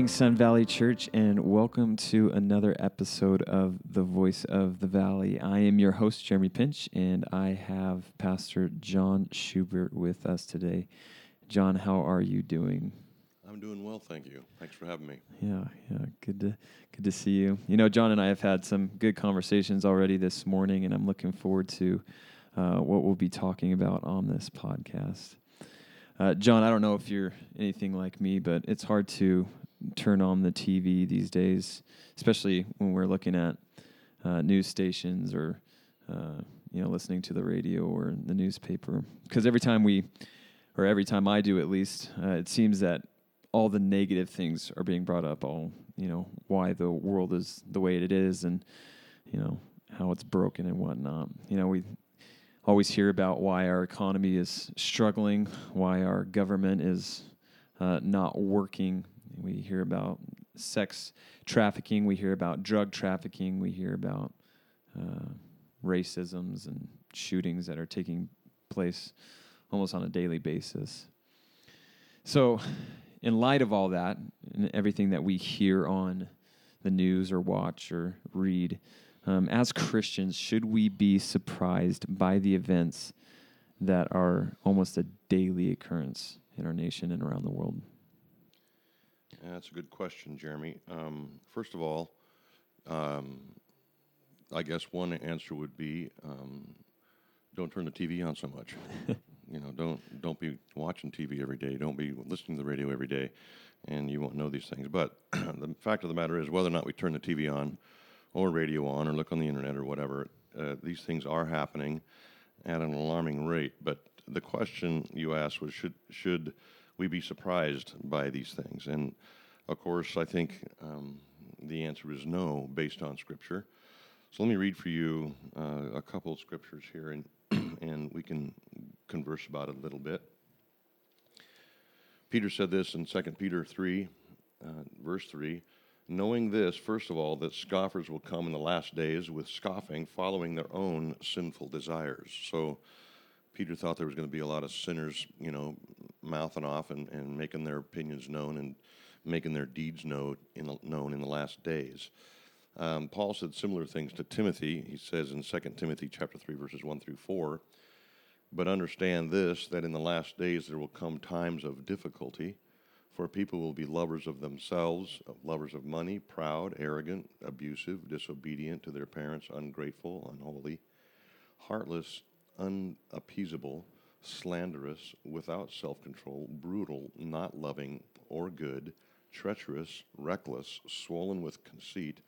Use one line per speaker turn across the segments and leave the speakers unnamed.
Morning, Sun Valley Church, and welcome to another episode of The Voice of the Valley. I am your host, Jeremy Pinch, and I have Pastor John Schubert with us today. John, how are you doing?
I'm doing well, thank you. Thanks for having me.
Yeah, yeah, good to good to see you. You know, John and I have had some good conversations already this morning, and I'm looking forward to uh, what we'll be talking about on this podcast. Uh, John, I don't know if you're anything like me, but it's hard to turn on the TV these days, especially when we're looking at uh, news stations or uh, you know listening to the radio or the newspaper. Because every time we, or every time I do at least, uh, it seems that all the negative things are being brought up. All you know why the world is the way it is, and you know how it's broken and whatnot. You know we always hear about why our economy is struggling, why our government is uh, not working. We hear about sex trafficking, we hear about drug trafficking, we hear about uh, racisms and shootings that are taking place almost on a daily basis. So, in light of all that and everything that we hear on the news or watch or read, um, as Christians, should we be surprised by the events that are almost a daily occurrence in our nation and around the world?
Yeah, that's a good question, Jeremy. Um, first of all, um, I guess one answer would be um, don't turn the TV on so much. you know, don't don't be watching TV every day. Don't be listening to the radio every day, and you won't know these things. But the fact of the matter is, whether or not we turn the TV on, or radio on or look on the internet or whatever, uh, these things are happening at an alarming rate. But the question you asked was should should we be surprised by these things? And of course, I think um, the answer is no, based on Scripture. So let me read for you uh, a couple of scriptures here, and and we can converse about it a little bit. Peter said this in 2 Peter 3, uh, verse 3 knowing this, first of all, that scoffers will come in the last days with scoffing, following their own sinful desires. So Peter thought there was going to be a lot of sinners, you know, mouthing off and, and making their opinions known and making their deeds know in, known in the last days. Um, Paul said similar things to Timothy. He says in 2 Timothy chapter 3, verses 1 through 4, But understand this, that in the last days there will come times of difficulty for people will be lovers of themselves, lovers of money, proud, arrogant, abusive, disobedient to their parents, ungrateful, unholy, heartless, unappeasable, slanderous, without self control, brutal, not loving or good, treacherous, reckless, swollen with conceit,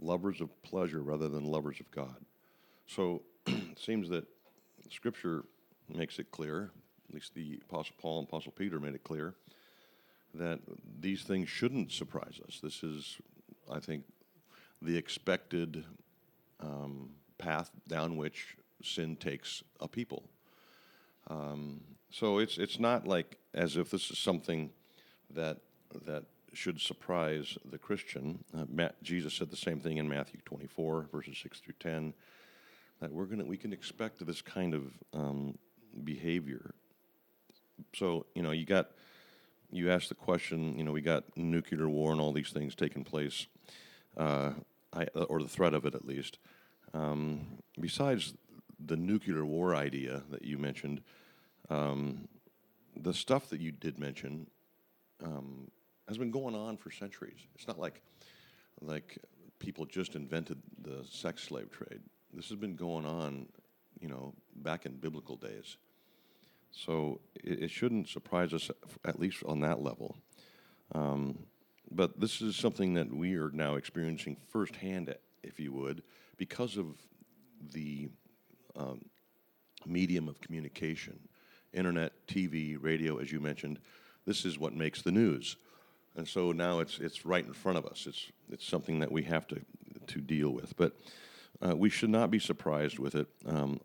lovers of pleasure rather than lovers of God. So it seems that Scripture makes it clear, at least the Apostle Paul and Apostle Peter made it clear, that these things shouldn't surprise us. This is, I think, the expected um, path down which sin takes a people. Um, so it's it's not like as if this is something that that should surprise the Christian. Uh, Matt, Jesus said the same thing in Matthew 24 verses 6 through 10 that we're gonna we can expect this kind of um, behavior. So you know you got you asked the question, you know, we got nuclear war and all these things taking place, uh, I, or the threat of it at least. Um, besides the nuclear war idea that you mentioned, um, the stuff that you did mention um, has been going on for centuries. It's not like like people just invented the sex slave trade. This has been going on, you know, back in biblical days. So it, it shouldn't surprise us, at least on that level. Um, but this is something that we are now experiencing firsthand, if you would, because of the um, medium of communication internet, TV, radio, as you mentioned. This is what makes the news. And so now it's, it's right in front of us. It's, it's something that we have to, to deal with. But uh, we should not be surprised with it um,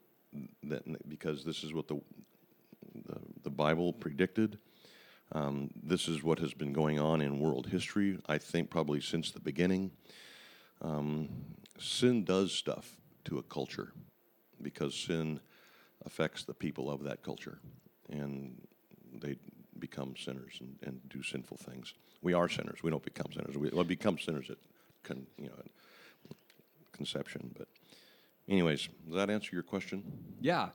that, because this is what the, the, the Bible predicted. Um, this is what has been going on in world history, I think, probably since the beginning. Um, sin does stuff to a culture because sin affects the people of that culture. And they become sinners and, and do sinful things. We are sinners. We don't become sinners. We well, become sinners at con, you know conception. But anyways, does that answer your question?
Yeah,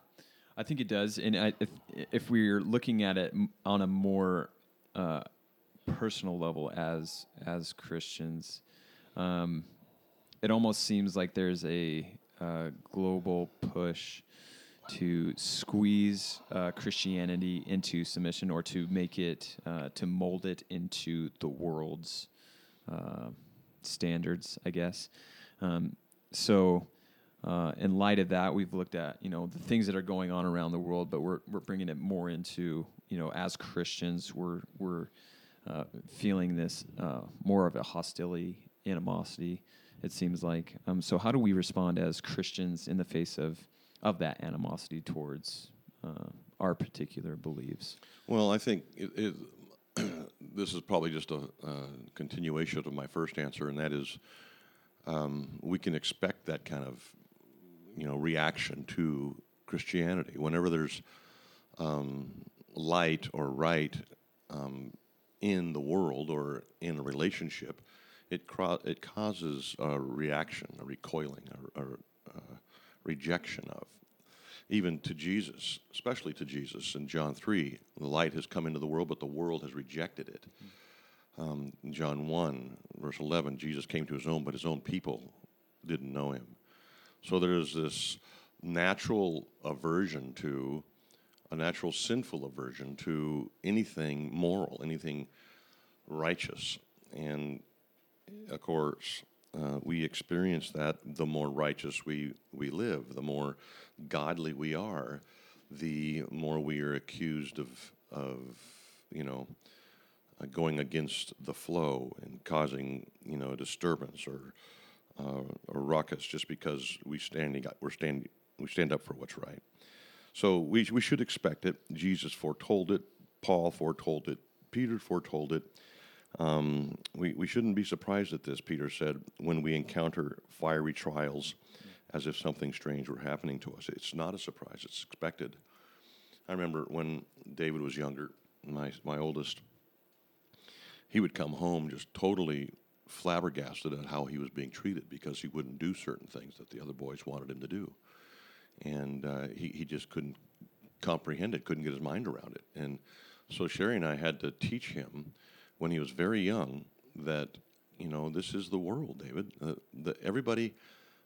I think it does. And I, if if we're looking at it on a more uh, personal level as as Christians, um, it almost seems like there's a uh, global push to squeeze uh, Christianity into submission or to make it uh, to mold it into the world's uh, standards, I guess. Um, so, uh, in light of that, we've looked at you know the things that are going on around the world, but we're we're bringing it more into you know as Christians, we're we're uh, feeling this more of a hostility, animosity. It seems like. Um, so, how do we respond as Christians in the face of of that animosity towards uh, our particular beliefs?
Well, I think it, it, this is probably just a, continuation of my first answer, and that is um, we can expect that kind of you know reaction to Christianity whenever there's um, light or right um, in the world or in a relationship. It, cro- it causes a reaction, a recoiling, a, a, a rejection of even to Jesus, especially to Jesus in John 3. The light has come into the world, but the world has rejected it. Um, John 1, verse 11, Jesus came to his own, but his own people didn't know him. So there's this natural aversion to, a natural sinful aversion to anything moral, anything righteous. And of course, uh, we experience that the more righteous we, we live, the more godly we are, the more we are accused of, of you know, uh, going against the flow and causing, you know, disturbance or, uh, or ruckus just because we standing we're standing we stand up for what's right. So we we should expect it. Jesus foretold it. Paul foretold it. Peter foretold it. Um, we, we shouldn't be surprised at this, Peter said, when we encounter fiery trials as if something strange were happening to us. It's not a surprise, it's expected. I remember when David was younger, my, my oldest, he would come home just totally flabbergasted at how he was being treated because he wouldn't do certain things that the other boys wanted him to do. And uh, he, he just couldn't comprehend it, couldn't get his mind around it. And so Sherry and I had to teach him when he was very young that you know this is the world, David. Uh, everybody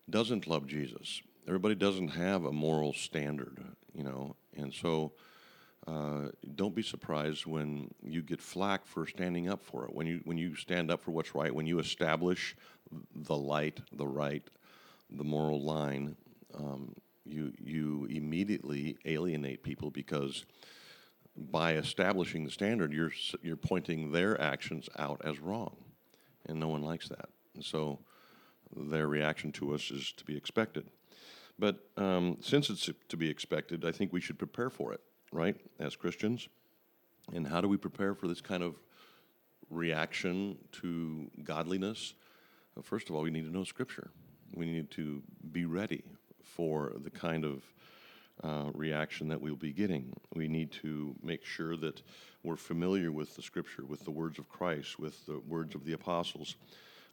doesn't love Jesus. Everybody doesn't have a moral standard, you know, and so uh, don't be surprised when you get flack for standing up for it. When you when you stand up for what's right, when you establish the light, the right, the moral line, um, you you immediately alienate people because by establishing the standard, you're you're pointing their actions out as wrong, and no one likes that. And so, their reaction to us is to be expected. But um, since it's to be expected, I think we should prepare for it, right, as Christians. And how do we prepare for this kind of reaction to godliness? Well, first of all, we need to know Scripture. We need to be ready for the kind of uh, reaction that we'll be getting. We need to make sure that we're familiar with the Scripture, with the words of Christ, with the words of the apostles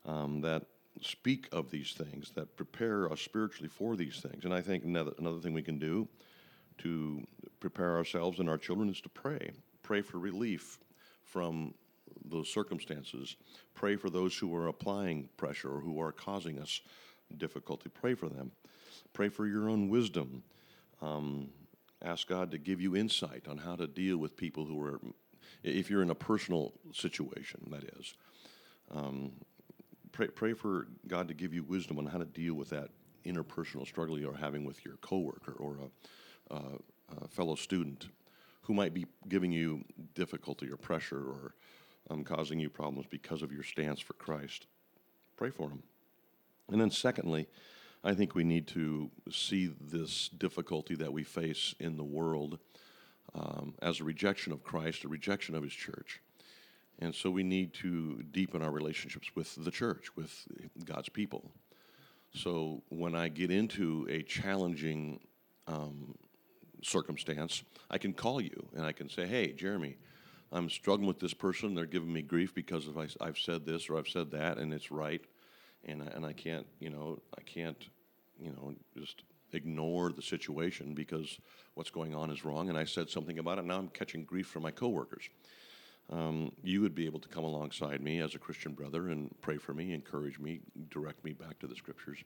um, that speak of these things, that prepare us spiritually for these things. And I think another, another thing we can do to prepare ourselves and our children is to pray. Pray for relief from those circumstances. Pray for those who are applying pressure or who are causing us difficulty. Pray for them. Pray for your own wisdom. Um, ask God to give you insight on how to deal with people who are, if you're in a personal situation, that is. Um, pray, pray for God to give you wisdom on how to deal with that interpersonal struggle you're having with your coworker or a, a, a fellow student who might be giving you difficulty or pressure or um, causing you problems because of your stance for Christ. Pray for them. And then, secondly, I think we need to see this difficulty that we face in the world um, as a rejection of Christ, a rejection of His church. And so we need to deepen our relationships with the church, with God's people. So when I get into a challenging um, circumstance, I can call you and I can say, hey, Jeremy, I'm struggling with this person. They're giving me grief because of I, I've said this or I've said that, and it's right, and I, and I can't, you know, I can't, you know, just ignore the situation because what's going on is wrong, and I said something about it. Now I'm catching grief from my coworkers. Um, you would be able to come alongside me as a Christian brother and pray for me, encourage me, direct me back to the scriptures.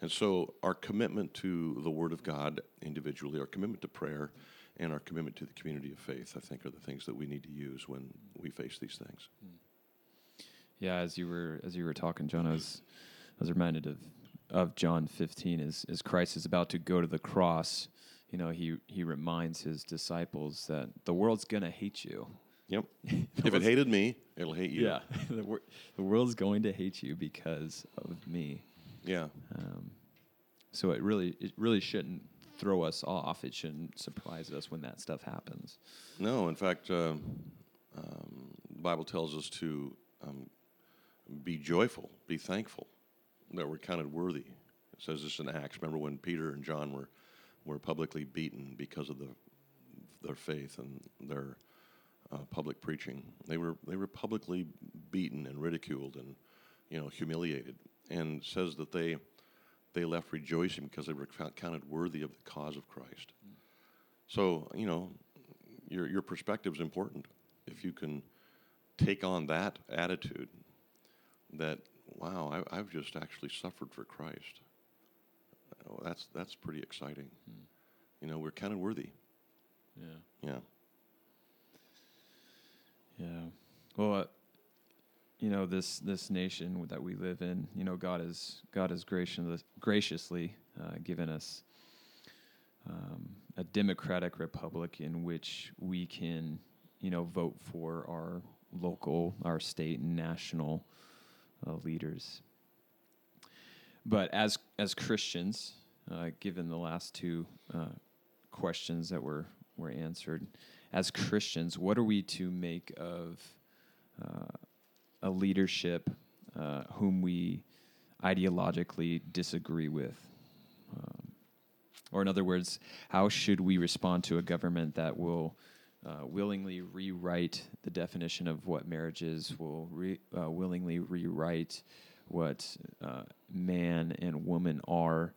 And so, our commitment to the Word of God individually, our commitment to prayer, and our commitment to the community of faith, I think, are the things that we need to use when we face these things.
Yeah, as you were as you were talking, John, I was, I was reminded of of John 15 as as Christ is about to go to the cross. You know, he he reminds his disciples that the world's gonna hate you.
Yep. if it hated me, it'll hate you.
Yeah, the, wor- the world's going to hate you because of me.
Yeah.
Um, so it really it really shouldn't throw us off. It shouldn't surprise us when that stuff happens.
No, in fact, uh, um, the Bible tells us to um, be joyful, be thankful that we're counted worthy. It says this in Acts. Remember when Peter and John were were publicly beaten because of the their faith and their uh, public preaching. They were they were publicly beaten and ridiculed and you know humiliated, and says that they they left rejoicing because they were counted worthy of the cause of Christ. So you know your your perspective is important. If you can take on that attitude, that wow, I, have just actually suffered for Christ. Oh, that's that's pretty exciting. Mm. You know, we're counted worthy.
Yeah.
Yeah.
Yeah. Well, uh, you know this this nation that we live in. You know, God is God has gracious, graciously uh, given us um, a democratic republic in which we can, you know, vote for our local, our state, and national leaders. But as as Christians, uh, given the last two uh, questions that were were answered, as Christians, what are we to make of uh, a leadership uh, whom we ideologically disagree with? Um, or, in other words, how should we respond to a government that will uh, willingly rewrite the definition of what marriage is, will re- uh, willingly rewrite what uh, man and woman are?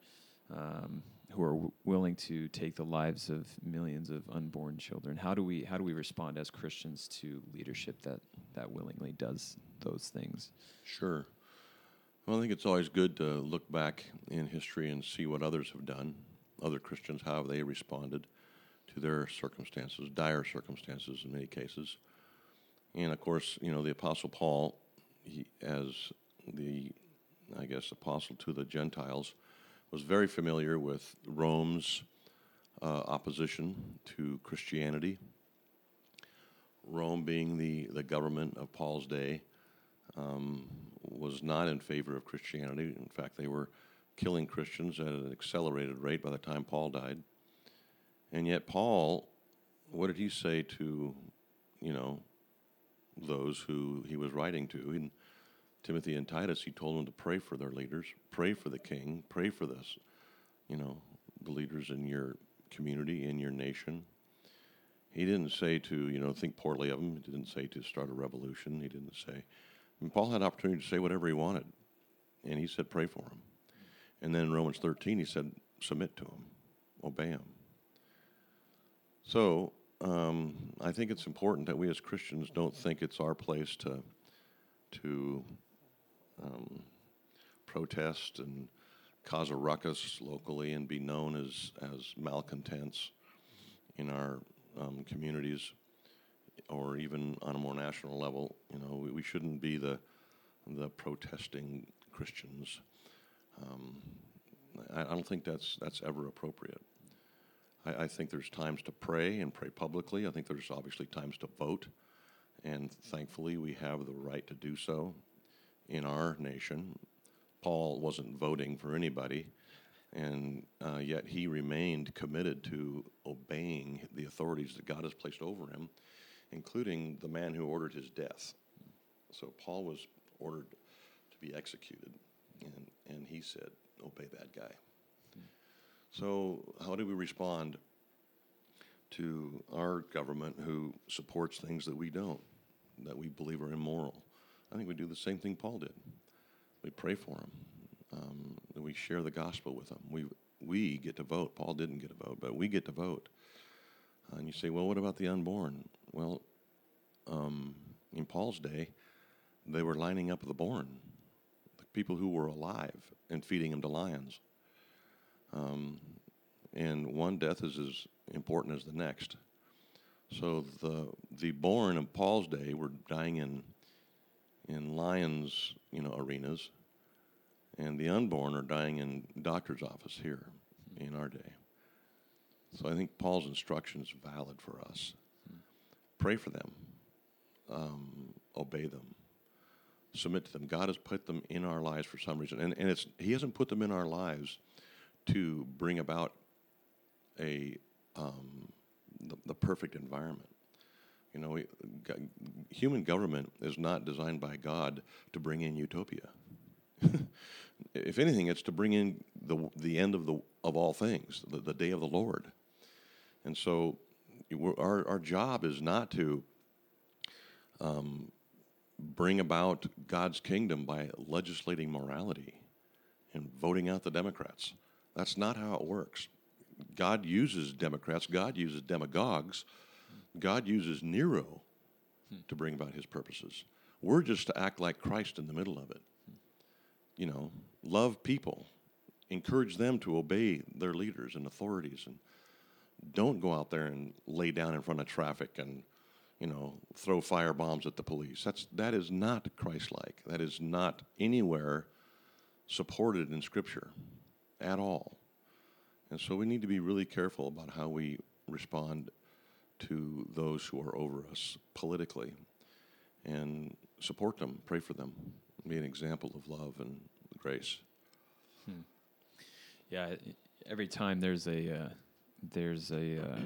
Um, who are w- willing to take the lives of millions of unborn children. How do we how do we respond as Christians to leadership that that willingly does those things?
Sure. Well, I think it's always good to look back in history and see what others have done. Other Christians, how have they responded to their circumstances, dire circumstances in many cases. And of course, you know, the Apostle Paul, he, as the, I guess, apostle to the Gentiles, was very familiar with Rome's uh, opposition to Christianity. Rome, being the, the government of Paul's day, um, was not in favor of Christianity. In fact, they were killing Christians at an accelerated rate by the time Paul died. And yet, Paul, what did he say to, you know, those who he was writing to? And Timothy and Titus, he told them to pray for their leaders, pray for the king, pray for this, you know, the leaders in your community, in your nation. He didn't say to, you know, think poorly of them. He didn't say to start a revolution. He didn't say. And Paul had opportunity to say whatever he wanted, and he said, pray for him. And then in Romans 13, he said, submit to him, obey him. So um, I think it's important that we as Christians don't think it's our place to to um, protest and cause a ruckus locally and be known as, as malcontents in our um, communities or even on a more national level. You know, we, we shouldn't be the, the protesting Christians. Um, I, I, don't think that's, that's ever appropriate. I, I think there's times to pray and pray publicly. I think there's obviously times to vote, and thankfully we have the right to do so in our nation. Paul wasn't voting for anybody, and uh, yet he remained committed to obeying the authorities that God has placed over him, including the man who ordered his death. So Paul was ordered to be executed, and, and he said, Obey that guy. So, how do we respond to our government who supports things that we don't, that we believe are immoral. I think we do the same thing Paul did. We pray for them. Um, we share the gospel with them. We we get to vote. Paul didn't get a vote, but we get to vote. Uh, and you say, well, what about the unborn? Well, um, in Paul's day, they were lining up the born, the people who were alive, and feeding them to lions. Um, and one death is as important as the next. So the the born of Paul's day were dying in in lions, you know, arenas, and the unborn are dying in doctor's office here in our day. So I think Paul's instruction is valid for us. Pray for them, um, obey them, submit to them. God has put them in our lives for some reason, and and it's He hasn't put them in our lives to bring about a um, the, the perfect environment. You know, human government is not designed by God to bring in utopia. if anything, it's to bring in the the end of the of all things, the, the day of the Lord. And so, our our job is not to um, bring about God's kingdom by legislating morality and voting out the Democrats. That's not how it works. God uses Democrats. God uses demagogues God uses Nero to bring about his purposes. We're just to act like Christ in the middle of it. You know, love people, encourage them to obey their leaders and authorities, and don't go out there and lay down in front of traffic and, you know, throw fire bombs at the police. That's that is not Christ-like. That is not anywhere supported in Scripture at all. And so we need to be really careful about how we respond to those who are over us politically and support them, pray for them, be an example of love and grace. Hmm.
Yeah, every time there's a uh, there's a uh,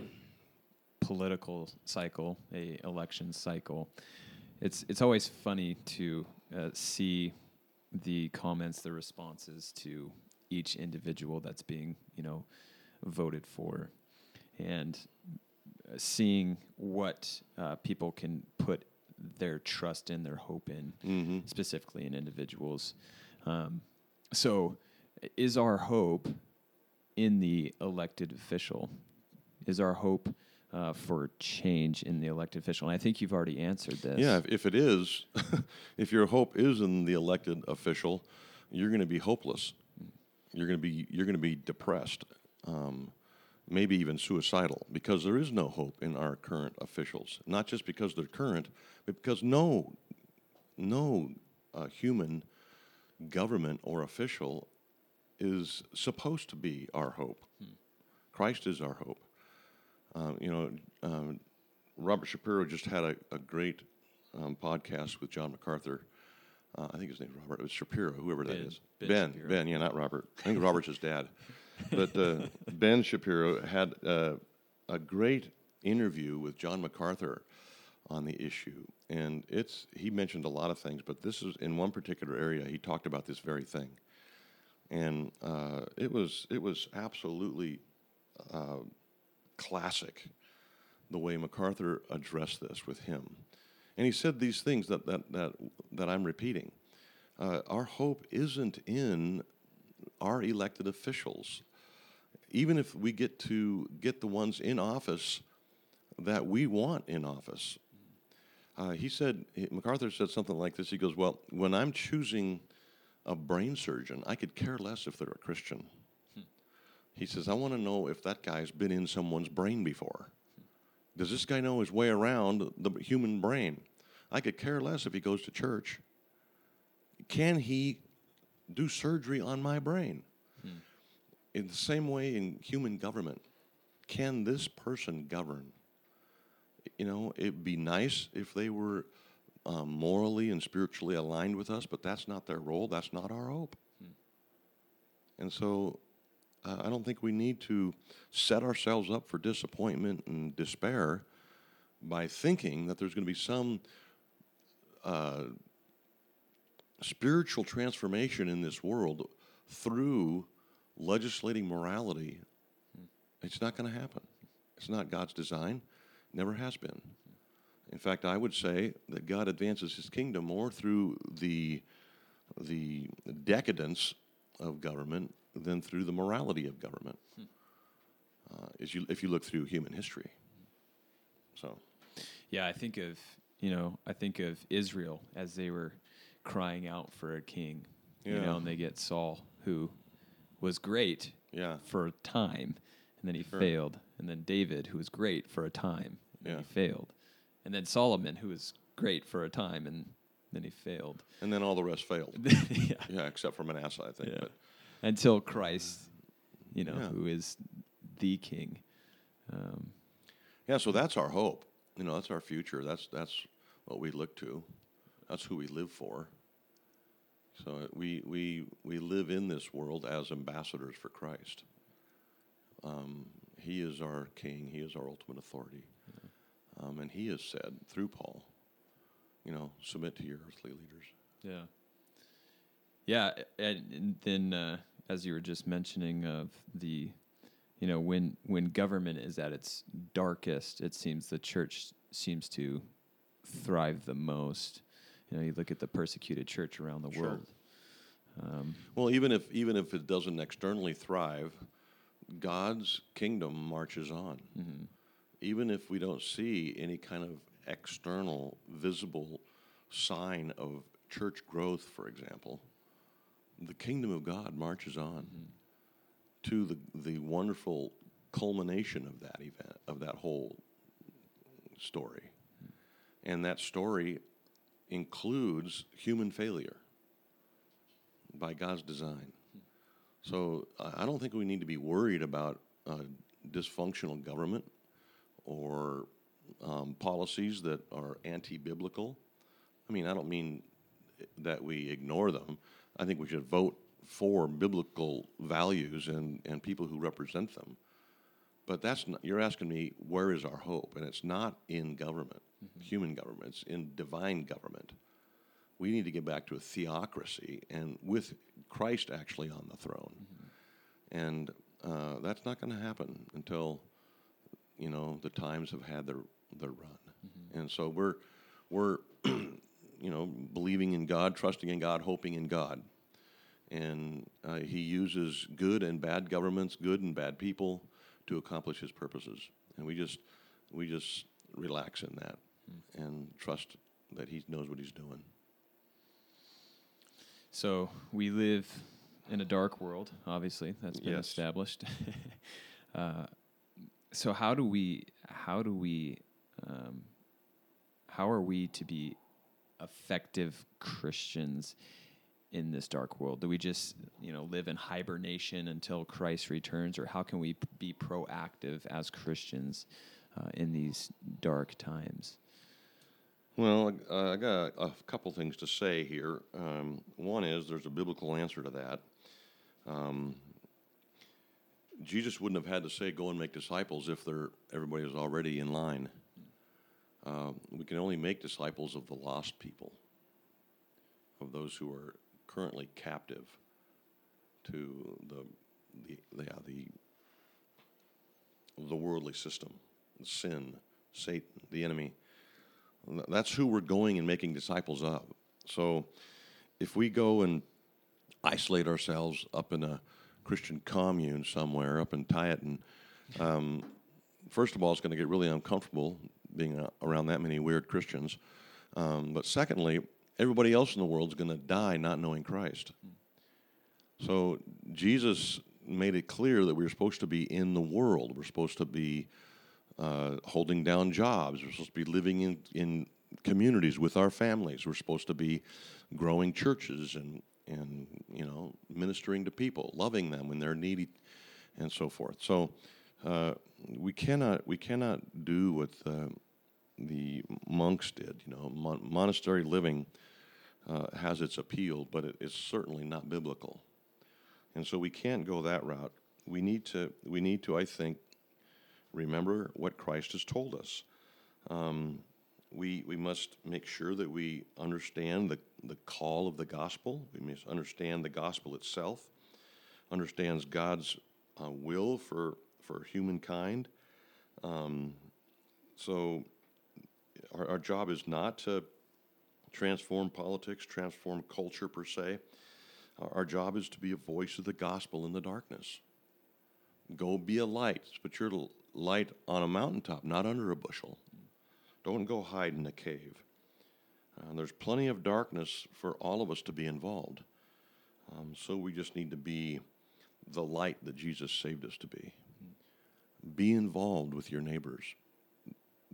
political cycle, a election cycle, it's it's always funny to uh, see the comments, the responses to each individual that's being you know voted for, and seeing what uh, people can put their trust in, their hope in, mm-hmm. specifically in individuals. Um, so, is our hope in the elected official? Is our hope uh, for change in the elected official? And I think you've already answered this.
Yeah, if, if it is, if your hope is in the elected official, you're going to be hopeless. You're going to be you're going to be depressed. Um, maybe even suicidal, because there is no hope in our current officials. Not just because they're current, but because no, no uh, human government or official is supposed to be our hope. Hmm. Christ is our hope. Uh, you know, um, Robert Shapiro just had a, a great um, podcast with John MacArthur. Uh, I think his name's Robert. It was Shapiro, whoever ben, that is. Ben, ben, ben, yeah, not Robert. I think Robert's his dad. but uh, Ben Shapiro had uh, a great interview with John MacArthur on the issue, and it's he mentioned a lot of things, but this is in one particular area he talked about this very thing, and uh, it was it was absolutely uh, classic the way MacArthur addressed this with him, and he said these things that that that that I'm repeating. Uh, our hope isn't in our elected officials. Even if we get to get the ones in office that we want in office. Uh, he said, MacArthur said something like this. He goes, Well, when I'm choosing a brain surgeon, I could care less if they're a Christian. Hmm. He says, I want to know if that guy's been in someone's brain before. Does this guy know his way around the human brain? I could care less if he goes to church. Can he do surgery on my brain. Hmm. In the same way in human government, can this person govern? You know, it'd be nice if they were um, morally and spiritually aligned with us, but that's not their role. That's not our hope. Hmm. And so uh, I don't think we need to set ourselves up for disappointment and despair by thinking that there's going to be some uh, spiritual transformation in this world through legislating morality, it's not going to happen. It's not God's design, never has been. In fact, I would say that God advances his kingdom more through the, the decadence of government than through the morality of government. Uh, as you, if you look through human history. So,
Yeah, I think of you know I think of Israel as they were crying out for a king, you know, and they get Saul who was great
yeah,
for a time, and then he
Sure.
failed, and then David who was great for a time, and then
Yeah.
he failed, and then Solomon who was great for a time, and then he failed.
and then all the rest failed.
yeah.
Yeah, except for Manasseh, I think.
Yeah.
But
Until Christ, you know,
Yeah.
who is the king. Um,
yeah, so that's our hope. You know, that's our future. That's that's what we look to. That's who we live for. So we we we live in this world as ambassadors for Christ. Um, he is our King. He is our ultimate authority, um, and He has said through Paul, you know, submit to your earthly leaders.
Yeah. Yeah, and, and then uh, as you were just mentioning of the, you know, when when government is at its darkest, it seems the church seems to thrive the most. You know, you look at the persecuted church around the
Sure.
world. Um,
Well, even if even if it doesn't externally thrive, God's kingdom marches on. Even if we don't see any kind of external visible sign of church growth, for example, the kingdom of God marches on to the the wonderful culmination of that event of that whole story. And that story includes human failure by God's design. So I I don't think we need to be worried about uh, dysfunctional government or um, policies that are anti-biblical. I mean, I don't mean that we ignore them. I think we should vote for biblical values and, and people who represent them. But that's not, you're asking me where is our hope, and it's not in government, mm-hmm. human government. It's in divine government we need to get back to a theocracy and with Christ actually on the throne. Mm-hmm. And uh, that's not going to happen until you know the times have had their their run. Mm-hmm. And so we're we're you know believing in God, trusting in God, hoping in God. And uh, he uses good and bad governments, good and bad people to accomplish his purposes. And we just we just relax in that and trust that he knows what he's doing.
so we live in a dark world. Obviously, that's been
Yes.
established. uh, so how do we? How do we? Um, how are we to be effective Christians in this dark world? Do we just, you know, live in hibernation until Christ returns, or how can we be proactive as Christians uh, in these dark times?
Well, uh, I got a, couple things to say here. Um, one is there's a biblical answer to that. Um, Jesus wouldn't have had to say, "Go and make disciples," if everybody was already in line. Um, we can only make disciples of the lost people, of those who are currently captive to the the the, yeah, the, the worldly system, sin, Satan, the enemy. That's who we're going and making disciples of. So if we go and isolate ourselves up in a Christian commune somewhere up in Tieton, um, first of all, it's going to get really uncomfortable being uh, around that many weird Christians. Um, but secondly, everybody else in the world is going to die not knowing Christ. So Jesus made it clear that we are supposed to be in the world. We're supposed to be uh, holding down jobs. We're supposed to be living in, in communities with our families. We're supposed to be growing churches and, and you know ministering to people, loving them when they're needy, and so forth. So uh, we cannot we cannot do what the, the monks did. You know, mon- monastery living uh, has its appeal, but it, it's certainly not biblical. And so we can't go that route. We need to we need to I think remember what Christ has told us. Um, we, we must make sure that we understand the, the call of the gospel. We must understand the gospel itself, understands God's uh, will for, for humankind, Um, so our, our job is not to transform politics, transform culture per se. Our, our job is to be a voice of the gospel in the darkness. Go be a light. Put your light on a mountaintop, not under a bushel. Don't go hide in a cave. Uh, there's plenty of darkness for all of us to be involved. Um, so we just need to be the light that Jesus saved us to be. Be involved with your neighbors.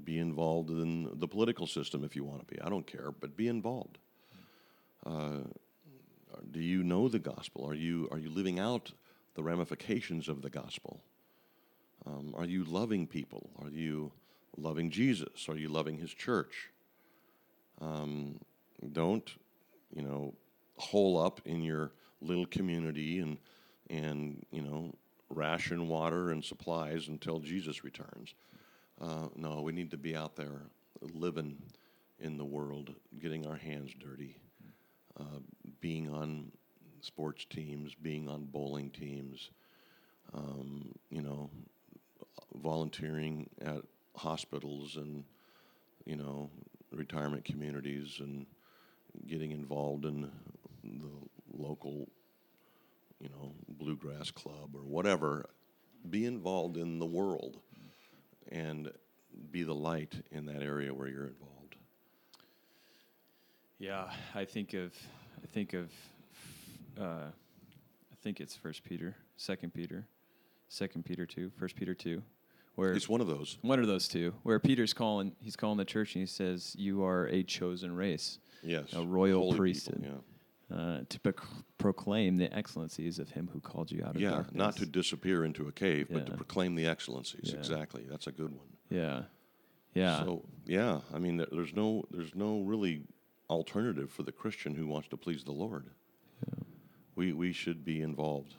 Be involved in the political system if you want to be. I don't care, but be involved. Uh, do you know the gospel? Are you are you living out the ramifications of the gospel? Um, are you loving people? Are you loving Jesus? Are you loving His church? Um, don't, you know, hole up in your little community and and you know ration water and supplies until Jesus returns. Uh, no, we need to be out there living in the world, getting our hands dirty, uh, being on sports teams, being on bowling teams, um, you know, volunteering at hospitals and you know retirement communities and getting involved in the local you know bluegrass club or whatever. Be involved in the world and be the light in that area where you're involved?
Yeah, I think of, I think of, uh, I think it's First Peter, Second Peter, Second Peter two, First Peter two, where
it's one of those.
One of those two, where Peter's calling, he's calling the church and he says, "You are a chosen race,
yes
a royal
holy
priesthood,
people,
uh, to proc- proclaim the excellencies of Him who called you out of
yeah yeah
darkness."
not to disappear into a cave but to proclaim the excellencies
Yeah.
exactly that's a good one
Yeah, yeah,
So yeah, I mean, there's no there's no really alternative for the Christian who wants to please the Lord. We we should be involved.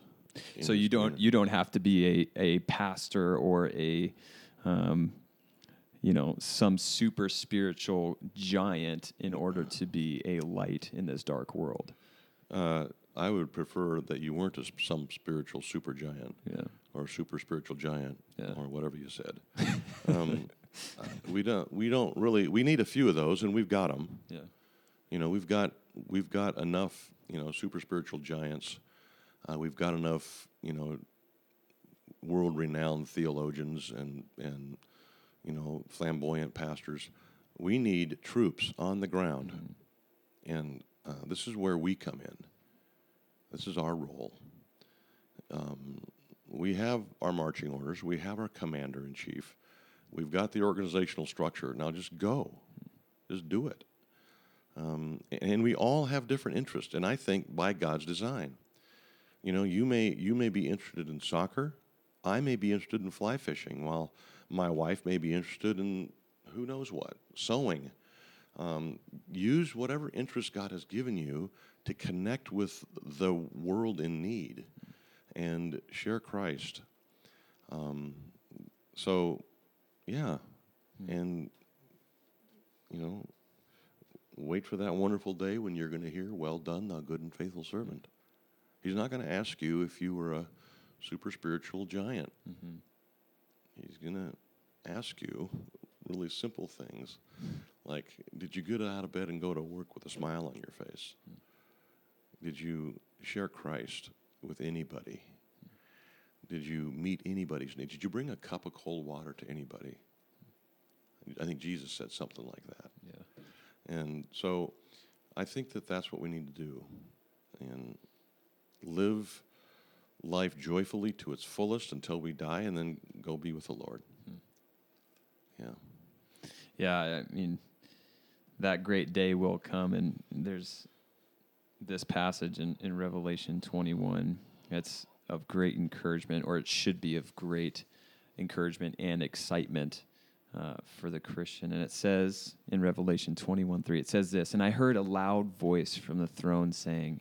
in
so you don't
community.
you don't have to be a, a pastor or a um, you know some super spiritual giant in order to be a light in this dark world
Uh, I would prefer that you weren't a, some spiritual super giant
yeah
or super spiritual giant
Yeah.
or whatever you said. um, uh, we don't we don't really we need a few of those, and we've got them.
yeah
You know, we've got we've got enough. You know, super spiritual giants. Uh, we've got enough. You know, world-renowned theologians and and you know flamboyant pastors. We need troops on the ground, and uh, this is where we come in. This is our role. Um, we have our marching orders. We have our commander in chief. We've got the organizational structure. Now, just go, just do it. Um, and we all have different interests, and I think by God's design. You know, you may you may be interested in soccer. I may be interested in fly fishing, while my wife may be interested in who knows what sewing. Um, use whatever interest God has given you to connect with the world in need and share Christ. Um, so, yeah, and you know, wait for that wonderful day when you're going to hear, "Well done, thou good and faithful servant." He's not going to ask you if you were a super spiritual giant. He's going to ask you really simple things like, "Did you get out of bed and go to work with a smile on your face? Did you share Christ with anybody? Did you meet anybody's need? Did you bring a cup of cold water to anybody?" I think Jesus said something like that.
yeah
And so I think that that's what we need to do and live life joyfully to its fullest until we die and then go be with the Lord. Yeah.
Yeah, I mean, that great day will come, and there's this passage in, in Revelation 21 that's of great encouragement, or it should be of great encouragement and excitement uh, for the Christian. And it says in Revelation 21 3, it says this And I heard a loud voice from the throne saying,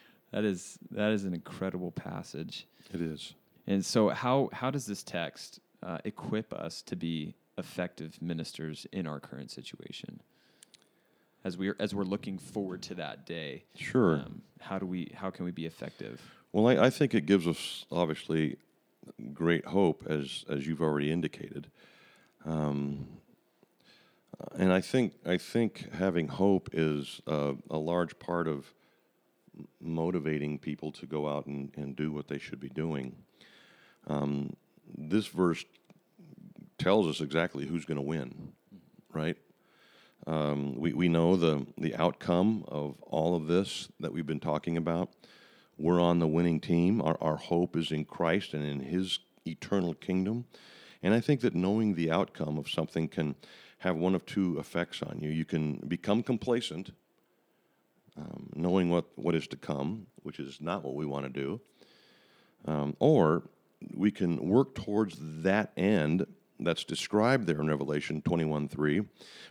that is that is an incredible passage.
It is.
And so, how how does this text uh, equip us to be effective ministers in our current situation? As we're as we're looking forward to that day,
Sure.
um, how do we how can we be effective?
Well, I, I think it gives us obviously great hope, as as you've already indicated, um, and I think I think having hope is uh, a large part of motivating people to go out and, and do what they should be doing. Um, this verse tells us exactly who's going to win, right? Um, we, we know the, the outcome of all of this that we've been talking about. We're on the winning team. Our, our hope is in Christ and in His eternal kingdom. And I think that knowing the outcome of something can have one of two effects on you. You can become complacent, um, knowing what, what is to come, which is not what we want to do, um, or we can work towards that end that's described there in Revelation 21 3.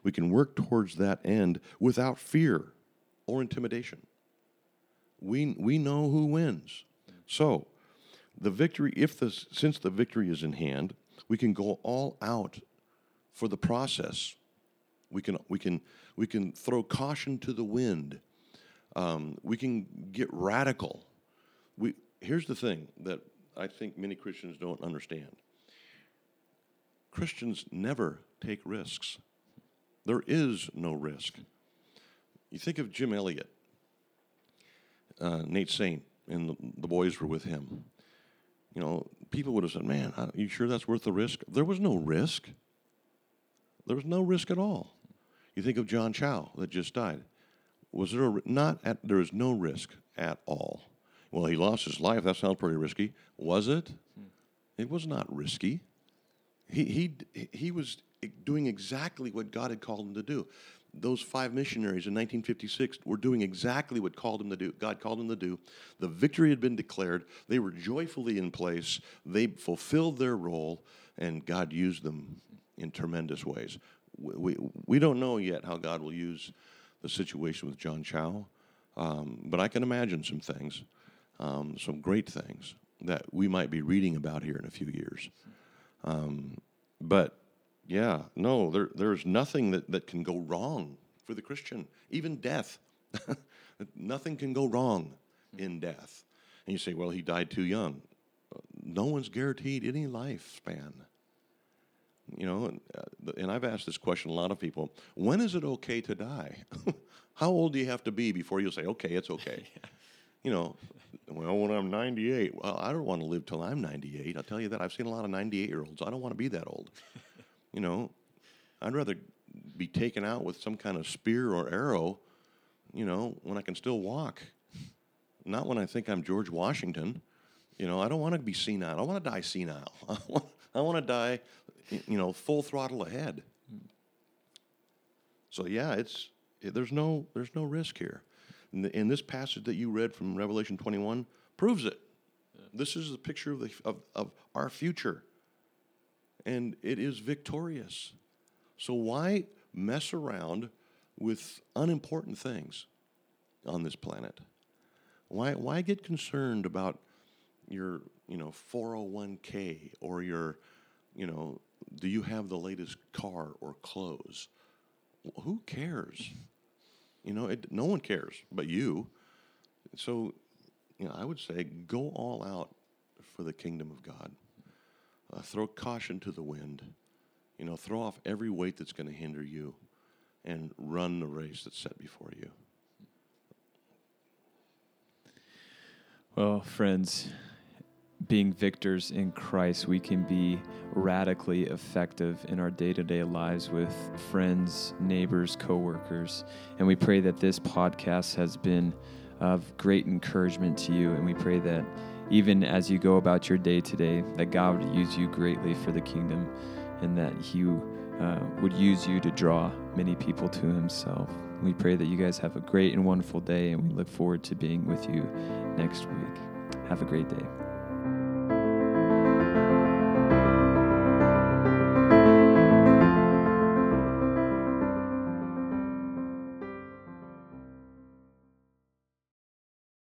We can work towards that end without fear or intimidation. We, we know who wins. So, the victory, if the, since the victory is in hand, we can go all out for the process. We can, we can, we can throw caution to the wind. Um, we can get radical. We, here's the thing that I think many Christians don't understand Christians never take risks. There is no risk. You think of Jim Elliot, uh, Nate Saint, and the, the boys were with him. You know, people would have said, "Man, are you sure that's worth the risk?" There was no risk. There was no risk at all. You think of John Chau that just died. Was there a, not at? There is no risk at all. Well, he lost his life. That sounds pretty risky. Was it? It was not risky. He, he, he was doing exactly what God had called him to do. Those five missionaries in 1956 were doing exactly what called him to do. God called them to do. The victory had been declared. They were joyfully in place. They fulfilled their role, and God used them in tremendous ways. We, we, we don't know yet how God will use the situation with John Chau, um, but I can imagine some things, um, some great things that we might be reading about here in a few years. Um, but yeah, no, there, there's nothing that, that can go wrong for the Christian, even death. Nothing can go wrong in death. And you say, well, he died too young. No one's guaranteed any lifespan. You know, and, and I've asked this question a lot of people when is it okay to die? How old do you have to be before you'll say, okay, it's okay? You know, well, when I'm 98, well, I don't want to live till I'm 98. I'll tell you that. I've seen a lot of 98 year olds. I don't want to be that old. you know, I'd rather be taken out with some kind of spear or arrow, you know, when I can still walk. Not when I think I'm George Washington. You know, I don't want to be senile. I want to die senile. I want to die, you know, full throttle ahead. So yeah, it's it, there's no there's no risk here. And, the, and this passage that you read from Revelation 21 proves it. This is the picture of, the, of, of our future, and it is victorious. So why mess around with unimportant things on this planet? Why why get concerned about your you know 401k or your you know do you have the latest car or clothes? Who cares? You know, it, no one cares but you. So, you know, I would say go all out for the kingdom of God. Uh, throw caution to the wind. You know, throw off every weight that's going to hinder you and run the race that's set before you.
Well, friends, being victors in Christ, we can be radically effective in our day to day lives with friends, neighbors, coworkers. And we pray that this podcast has been of great encouragement to you. And we pray that even as you go about your day today, that God would use you greatly for the kingdom and that He uh, would use you to draw many people to Himself. We pray that you guys have a great and wonderful day, and we look forward to being with you next week. Have a great day.